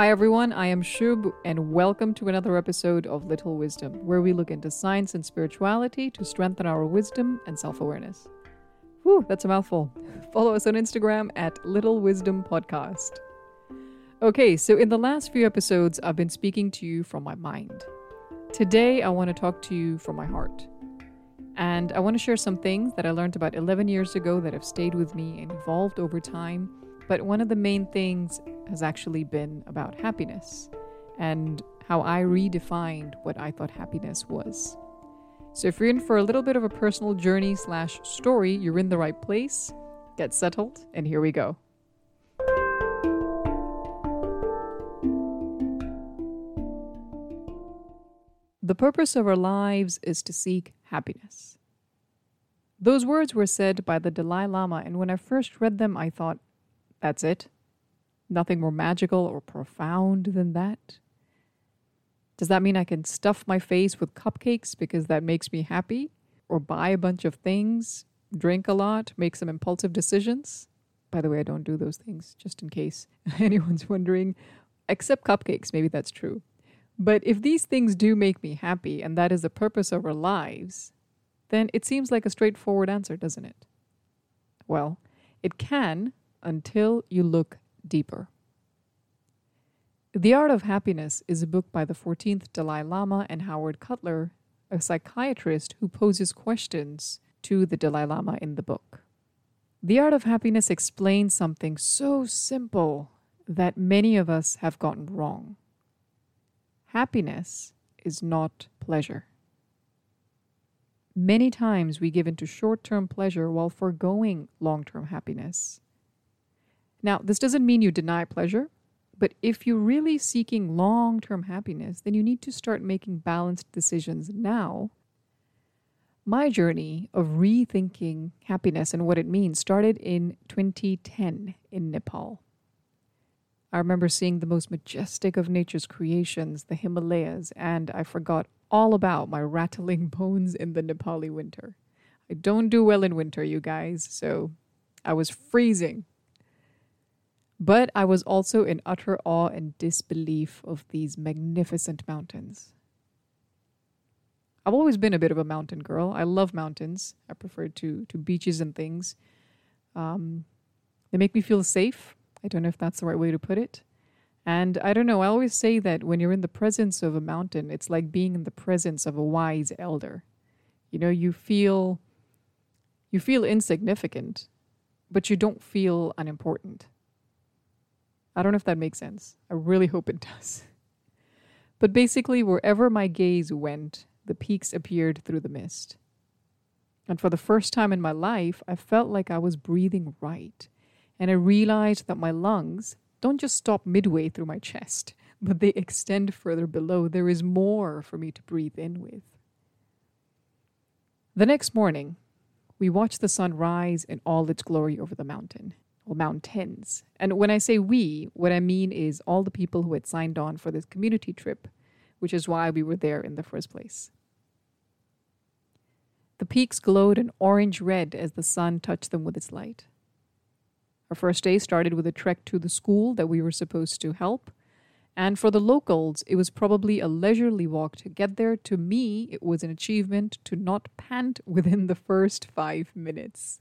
Hi everyone, I am Shub, and welcome to another episode of Little Wisdom, where we look into science and spirituality to strengthen our wisdom and self awareness. Whew, that's a mouthful. Follow us on Instagram at Little Wisdom Podcast. Okay, so in the last few episodes, I've been speaking to you from my mind. Today, I want to talk to you from my heart. And I want to share some things that I learned about 11 years ago that have stayed with me and evolved over time. But one of the main things has actually been about happiness and how I redefined what I thought happiness was. So if you're in for a little bit of a personal journey slash story, you're in the right place. Get settled, and here we go. The purpose of our lives is to seek happiness. Those words were said by the Dalai Lama, and when I first read them, I thought, that's it? Nothing more magical or profound than that? Does that mean I can stuff my face with cupcakes because that makes me happy? Or buy a bunch of things, drink a lot, make some impulsive decisions? By the way, I don't do those things, just in case anyone's wondering. Except cupcakes, maybe that's true. But if these things do make me happy and that is the purpose of our lives, then it seems like a straightforward answer, doesn't it? Well, it can until you look deeper. The Art of Happiness is a book by the 14th Dalai Lama and Howard Cutler, a psychiatrist who poses questions to the Dalai Lama in the book. The Art of Happiness explains something so simple that many of us have gotten wrong. Happiness is not pleasure. Many times we give into short term pleasure while foregoing long term happiness. Now, this doesn't mean you deny pleasure, but if you're really seeking long term happiness, then you need to start making balanced decisions now. My journey of rethinking happiness and what it means started in 2010 in Nepal. I remember seeing the most majestic of nature's creations, the Himalayas, and I forgot all about my rattling bones in the Nepali winter. I don't do well in winter, you guys, so I was freezing. But I was also in utter awe and disbelief of these magnificent mountains. I've always been a bit of a mountain girl. I love mountains. I prefer to to beaches and things. Um, they make me feel safe. I don't know if that's the right way to put it. And I don't know, I always say that when you're in the presence of a mountain, it's like being in the presence of a wise elder. You know, you feel you feel insignificant, but you don't feel unimportant. I don't know if that makes sense. I really hope it does. But basically, wherever my gaze went, the peaks appeared through the mist. And for the first time in my life, I felt like I was breathing right and I realized that my lungs don't just stop midway through my chest, but they extend further below. There is more for me to breathe in with. The next morning, we watched the sun rise in all its glory over the mountain, or mountains. And when I say we, what I mean is all the people who had signed on for this community trip, which is why we were there in the first place. The peaks glowed an orange red as the sun touched them with its light. Our first day started with a trek to the school that we were supposed to help. And for the locals, it was probably a leisurely walk to get there. To me, it was an achievement to not pant within the first five minutes.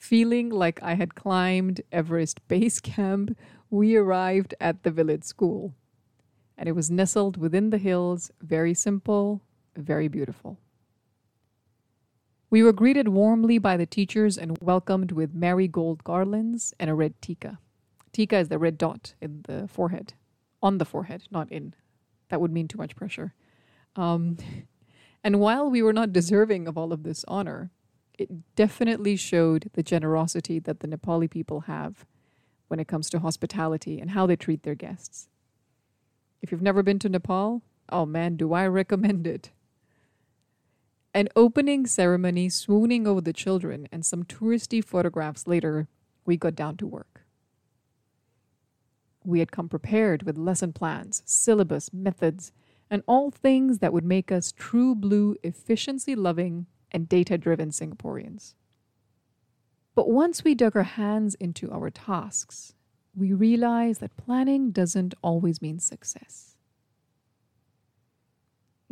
Feeling like I had climbed Everest Base Camp, we arrived at the village school. And it was nestled within the hills, very simple, very beautiful. We were greeted warmly by the teachers and welcomed with marigold garlands and a red tika. Tika is the red dot in the forehead, on the forehead, not in. That would mean too much pressure. Um, and while we were not deserving of all of this honor, it definitely showed the generosity that the Nepali people have when it comes to hospitality and how they treat their guests. If you've never been to Nepal, oh man, do I recommend it. An opening ceremony swooning over the children and some touristy photographs later, we got down to work. We had come prepared with lesson plans, syllabus, methods, and all things that would make us true blue, efficiency loving, and data driven Singaporeans. But once we dug our hands into our tasks, we realize that planning doesn't always mean success.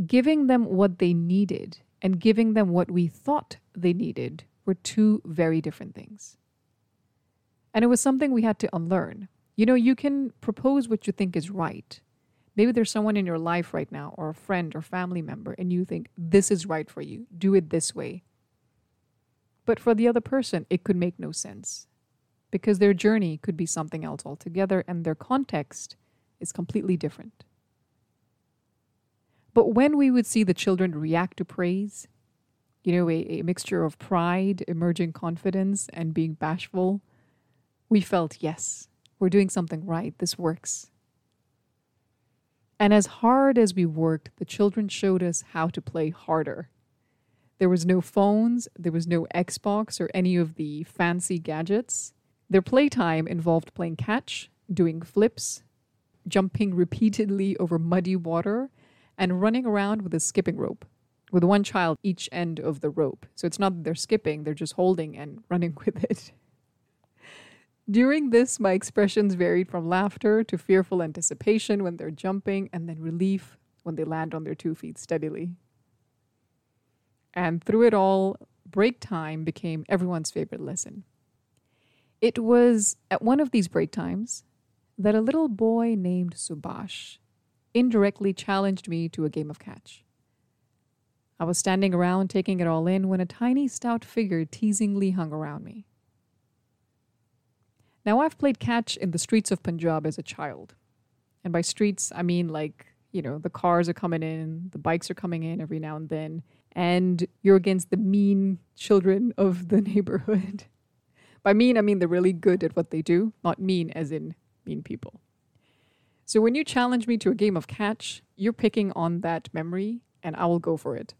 Giving them what they needed and giving them what we thought they needed were two very different things. And it was something we had to unlearn. You know, you can propose what you think is right. Maybe there's someone in your life right now, or a friend or family member, and you think, this is right for you. Do it this way. But for the other person, it could make no sense because their journey could be something else altogether and their context is completely different. But when we would see the children react to praise, you know, a, a mixture of pride, emerging confidence, and being bashful, we felt, yes, we're doing something right. This works. And as hard as we worked, the children showed us how to play harder. There was no phones, there was no Xbox or any of the fancy gadgets. Their playtime involved playing catch, doing flips, jumping repeatedly over muddy water, and running around with a skipping rope, with one child each end of the rope. So it's not that they're skipping, they're just holding and running with it. During this, my expressions varied from laughter to fearful anticipation when they're jumping, and then relief when they land on their two feet steadily. And through it all, break time became everyone's favorite lesson. It was at one of these break times that a little boy named Subhash indirectly challenged me to a game of catch. I was standing around taking it all in when a tiny, stout figure teasingly hung around me. Now, I've played catch in the streets of Punjab as a child. And by streets, I mean like, you know, the cars are coming in, the bikes are coming in every now and then, and you're against the mean children of the neighborhood. By mean, I mean they're really good at what they do, not mean as in mean people. So when you challenge me to a game of catch, you're picking on that memory, and I will go for it.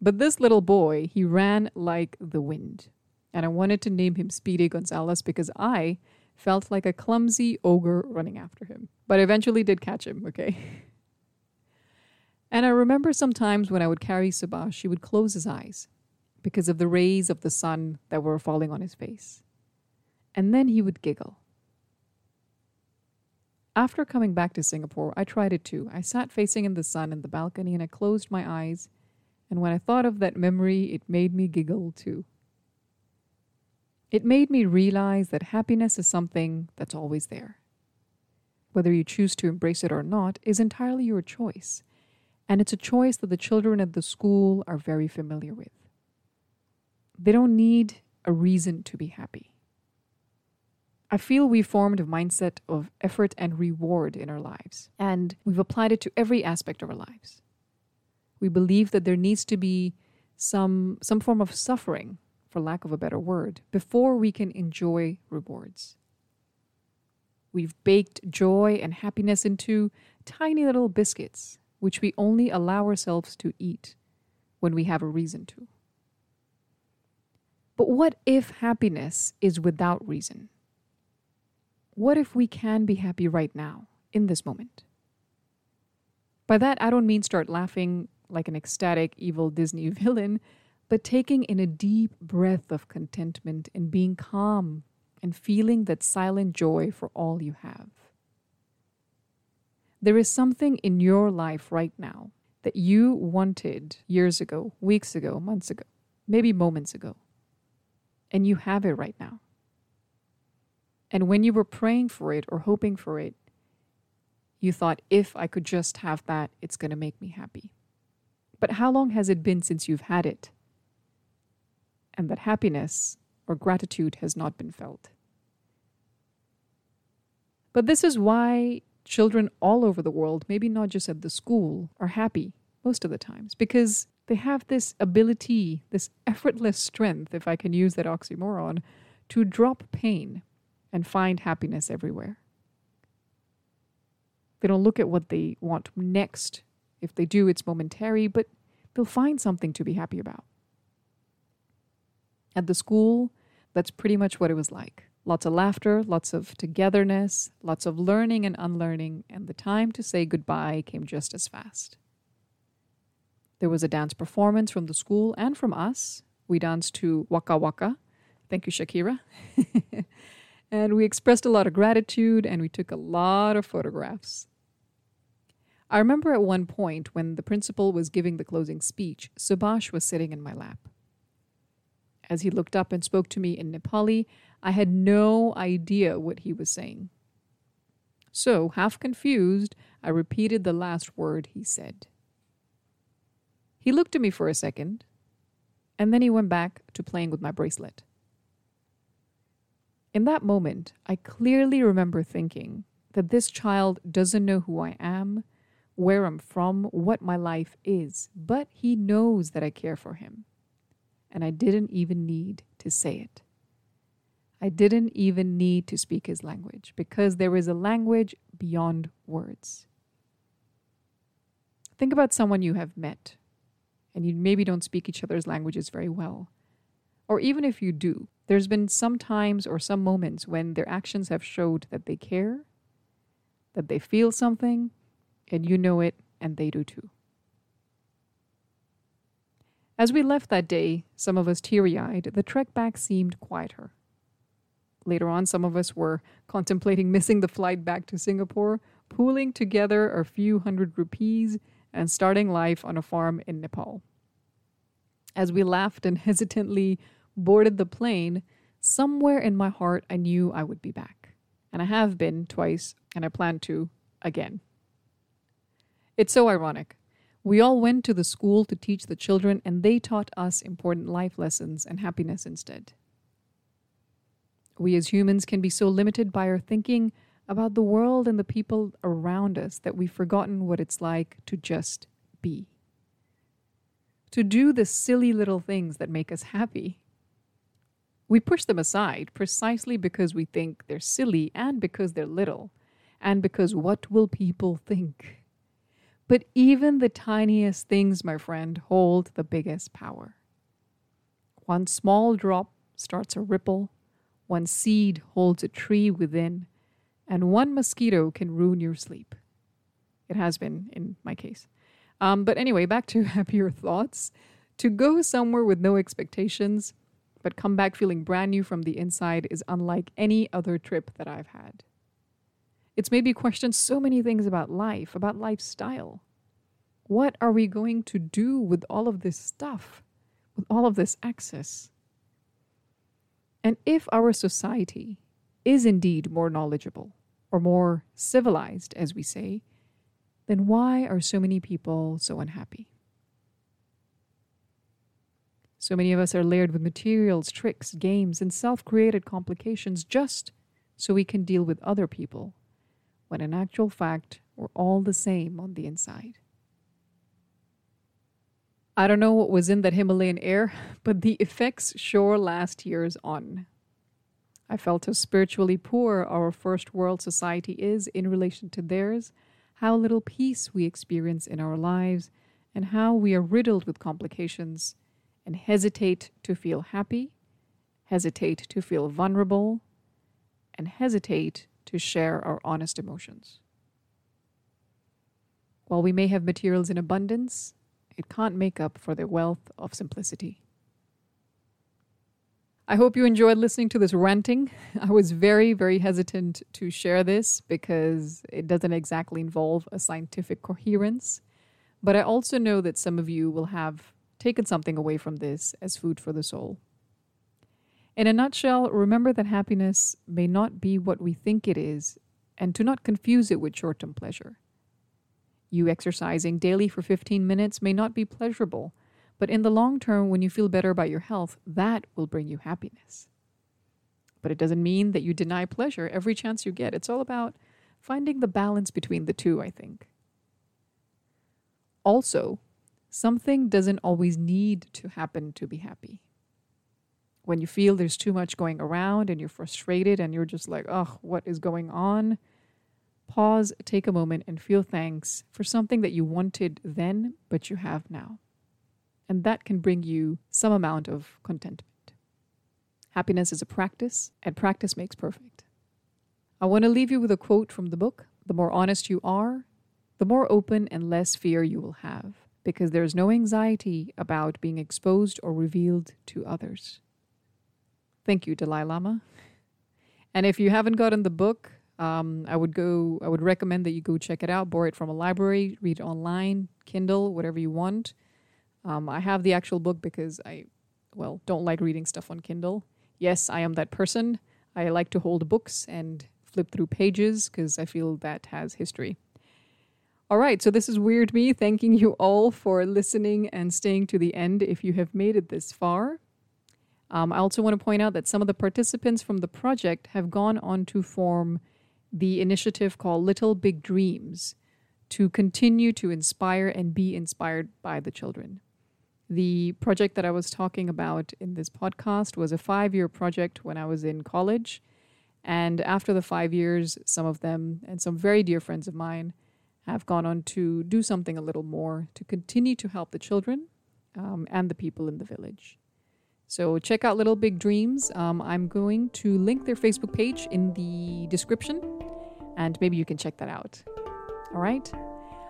But this little boy, he ran like the wind and I wanted to name him Speedy Gonzales because I felt like a clumsy ogre running after him. But I eventually did catch him, okay? and I remember sometimes when I would carry Subhash, he would close his eyes because of the rays of the sun that were falling on his face. And then he would giggle. After coming back to Singapore, I tried it too. I sat facing in the sun in the balcony and I closed my eyes. And when I thought of that memory, it made me giggle too. It made me realize that happiness is something that's always there. Whether you choose to embrace it or not is entirely your choice, and it's a choice that the children at the school are very familiar with. They don't need a reason to be happy. I feel we formed a mindset of effort and reward in our lives, and we've applied it to every aspect of our lives. We believe that there needs to be some, some form of suffering for lack of a better word, before we can enjoy rewards. We've baked joy and happiness into tiny little biscuits, which we only allow ourselves to eat when we have a reason to. But what if happiness is without reason? What if we can be happy right now, in this moment? By that, I don't mean start laughing like an ecstatic, evil Disney villain but taking in a deep breath of contentment and being calm and feeling that silent joy for all you have. There is something in your life right now that you wanted years ago, weeks ago, months ago, maybe moments ago, and you have it right now. And when you were praying for it or hoping for it, you thought, if I could just have that, it's going to make me happy. But how long has it been since you've had it? And that happiness or gratitude has not been felt. But this is why children all over the world, maybe not just at the school, are happy most of the times because they have this ability, this effortless strength, if I can use that oxymoron, to drop pain and find happiness everywhere. They don't look at what they want next. If they do, it's momentary, but they'll find something to be happy about. At the school, that's pretty much what it was like. Lots of laughter, lots of togetherness, lots of learning and unlearning, and the time to say goodbye came just as fast. There was a dance performance from the school and from us. We danced to Waka Waka. Thank you, Shakira. and we expressed a lot of gratitude and we took a lot of photographs. I remember at one point when the principal was giving the closing speech, Subhash was sitting in my lap. As he looked up and spoke to me in Nepali, I had no idea what he was saying. So, half confused, I repeated the last word he said. He looked at me for a second, and then he went back to playing with my bracelet. In that moment, I clearly remember thinking that this child doesn't know who I am, where I'm from, what my life is, but he knows that I care for him. And I didn't even need to say it. I didn't even need to speak his language because there is a language beyond words. Think about someone you have met and you maybe don't speak each other's languages very well. Or even if you do, there's been some times or some moments when their actions have showed that they care, that they feel something, and you know it, and they do too. As we left that day, some of us teary eyed, the trek back seemed quieter. Later on, some of us were contemplating missing the flight back to Singapore, pooling together a few hundred rupees, and starting life on a farm in Nepal. As we laughed and hesitantly boarded the plane, somewhere in my heart I knew I would be back. And I have been twice, and I plan to again. It's so ironic. We all went to the school to teach the children, and they taught us important life lessons and happiness instead. We as humans can be so limited by our thinking about the world and the people around us that we've forgotten what it's like to just be. To do the silly little things that make us happy. We push them aside precisely because we think they're silly and because they're little, and because what will people think? But even the tiniest things, my friend, hold the biggest power. One small drop starts a ripple, one seed holds a tree within, and one mosquito can ruin your sleep. It has been in my case. Um, but anyway, back to happier thoughts. To go somewhere with no expectations, but come back feeling brand new from the inside is unlike any other trip that I've had. It's made me question so many things about life, about lifestyle. What are we going to do with all of this stuff, with all of this access? And if our society is indeed more knowledgeable or more civilized, as we say, then why are so many people so unhappy? So many of us are layered with materials, tricks, games, and self created complications just so we can deal with other people when in actual fact, we're all the same on the inside. I don't know what was in that Himalayan air, but the effects sure last years on. I felt how spiritually poor our first world society is in relation to theirs, how little peace we experience in our lives, and how we are riddled with complications and hesitate to feel happy, hesitate to feel vulnerable, and hesitate to share our honest emotions. While we may have materials in abundance, it can't make up for the wealth of simplicity. I hope you enjoyed listening to this ranting. I was very, very hesitant to share this because it doesn't exactly involve a scientific coherence. But I also know that some of you will have taken something away from this as food for the soul. In a nutshell, remember that happiness may not be what we think it is, and to not confuse it with short term pleasure. You exercising daily for 15 minutes may not be pleasurable, but in the long term, when you feel better about your health, that will bring you happiness. But it doesn't mean that you deny pleasure every chance you get. It's all about finding the balance between the two, I think. Also, something doesn't always need to happen to be happy when you feel there's too much going around and you're frustrated and you're just like, oh, what is going on? Pause, take a moment, and feel thanks for something that you wanted then, but you have now. And that can bring you some amount of contentment. Happiness is a practice, and practice makes perfect. I want to leave you with a quote from the book The more honest you are, the more open and less fear you will have, because there's no anxiety about being exposed or revealed to others. Thank you, Dalai Lama. And if you haven't gotten the book, um, I would go. I would recommend that you go check it out. Borrow it from a library, read it online, Kindle, whatever you want. Um, I have the actual book because I, well, don't like reading stuff on Kindle. Yes, I am that person. I like to hold books and flip through pages because I feel that has history. All right, so this is Weird Me thanking you all for listening and staying to the end if you have made it this far. Um, I also want to point out that some of the participants from the project have gone on to form the initiative called Little Big Dreams to continue to inspire and be inspired by the children. The project that I was talking about in this podcast was a five year project when I was in college. And after the five years, some of them and some very dear friends of mine have gone on to do something a little more to continue to help the children um, and the people in the village. So check out Little Big Dreams. Um, I'm going to link their Facebook page in the description, and maybe you can check that out. All right.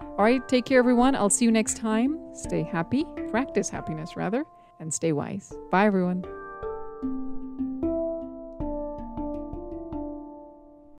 All right. Take care, everyone. I'll see you next time. Stay happy, practice happiness rather, and stay wise. Bye, everyone.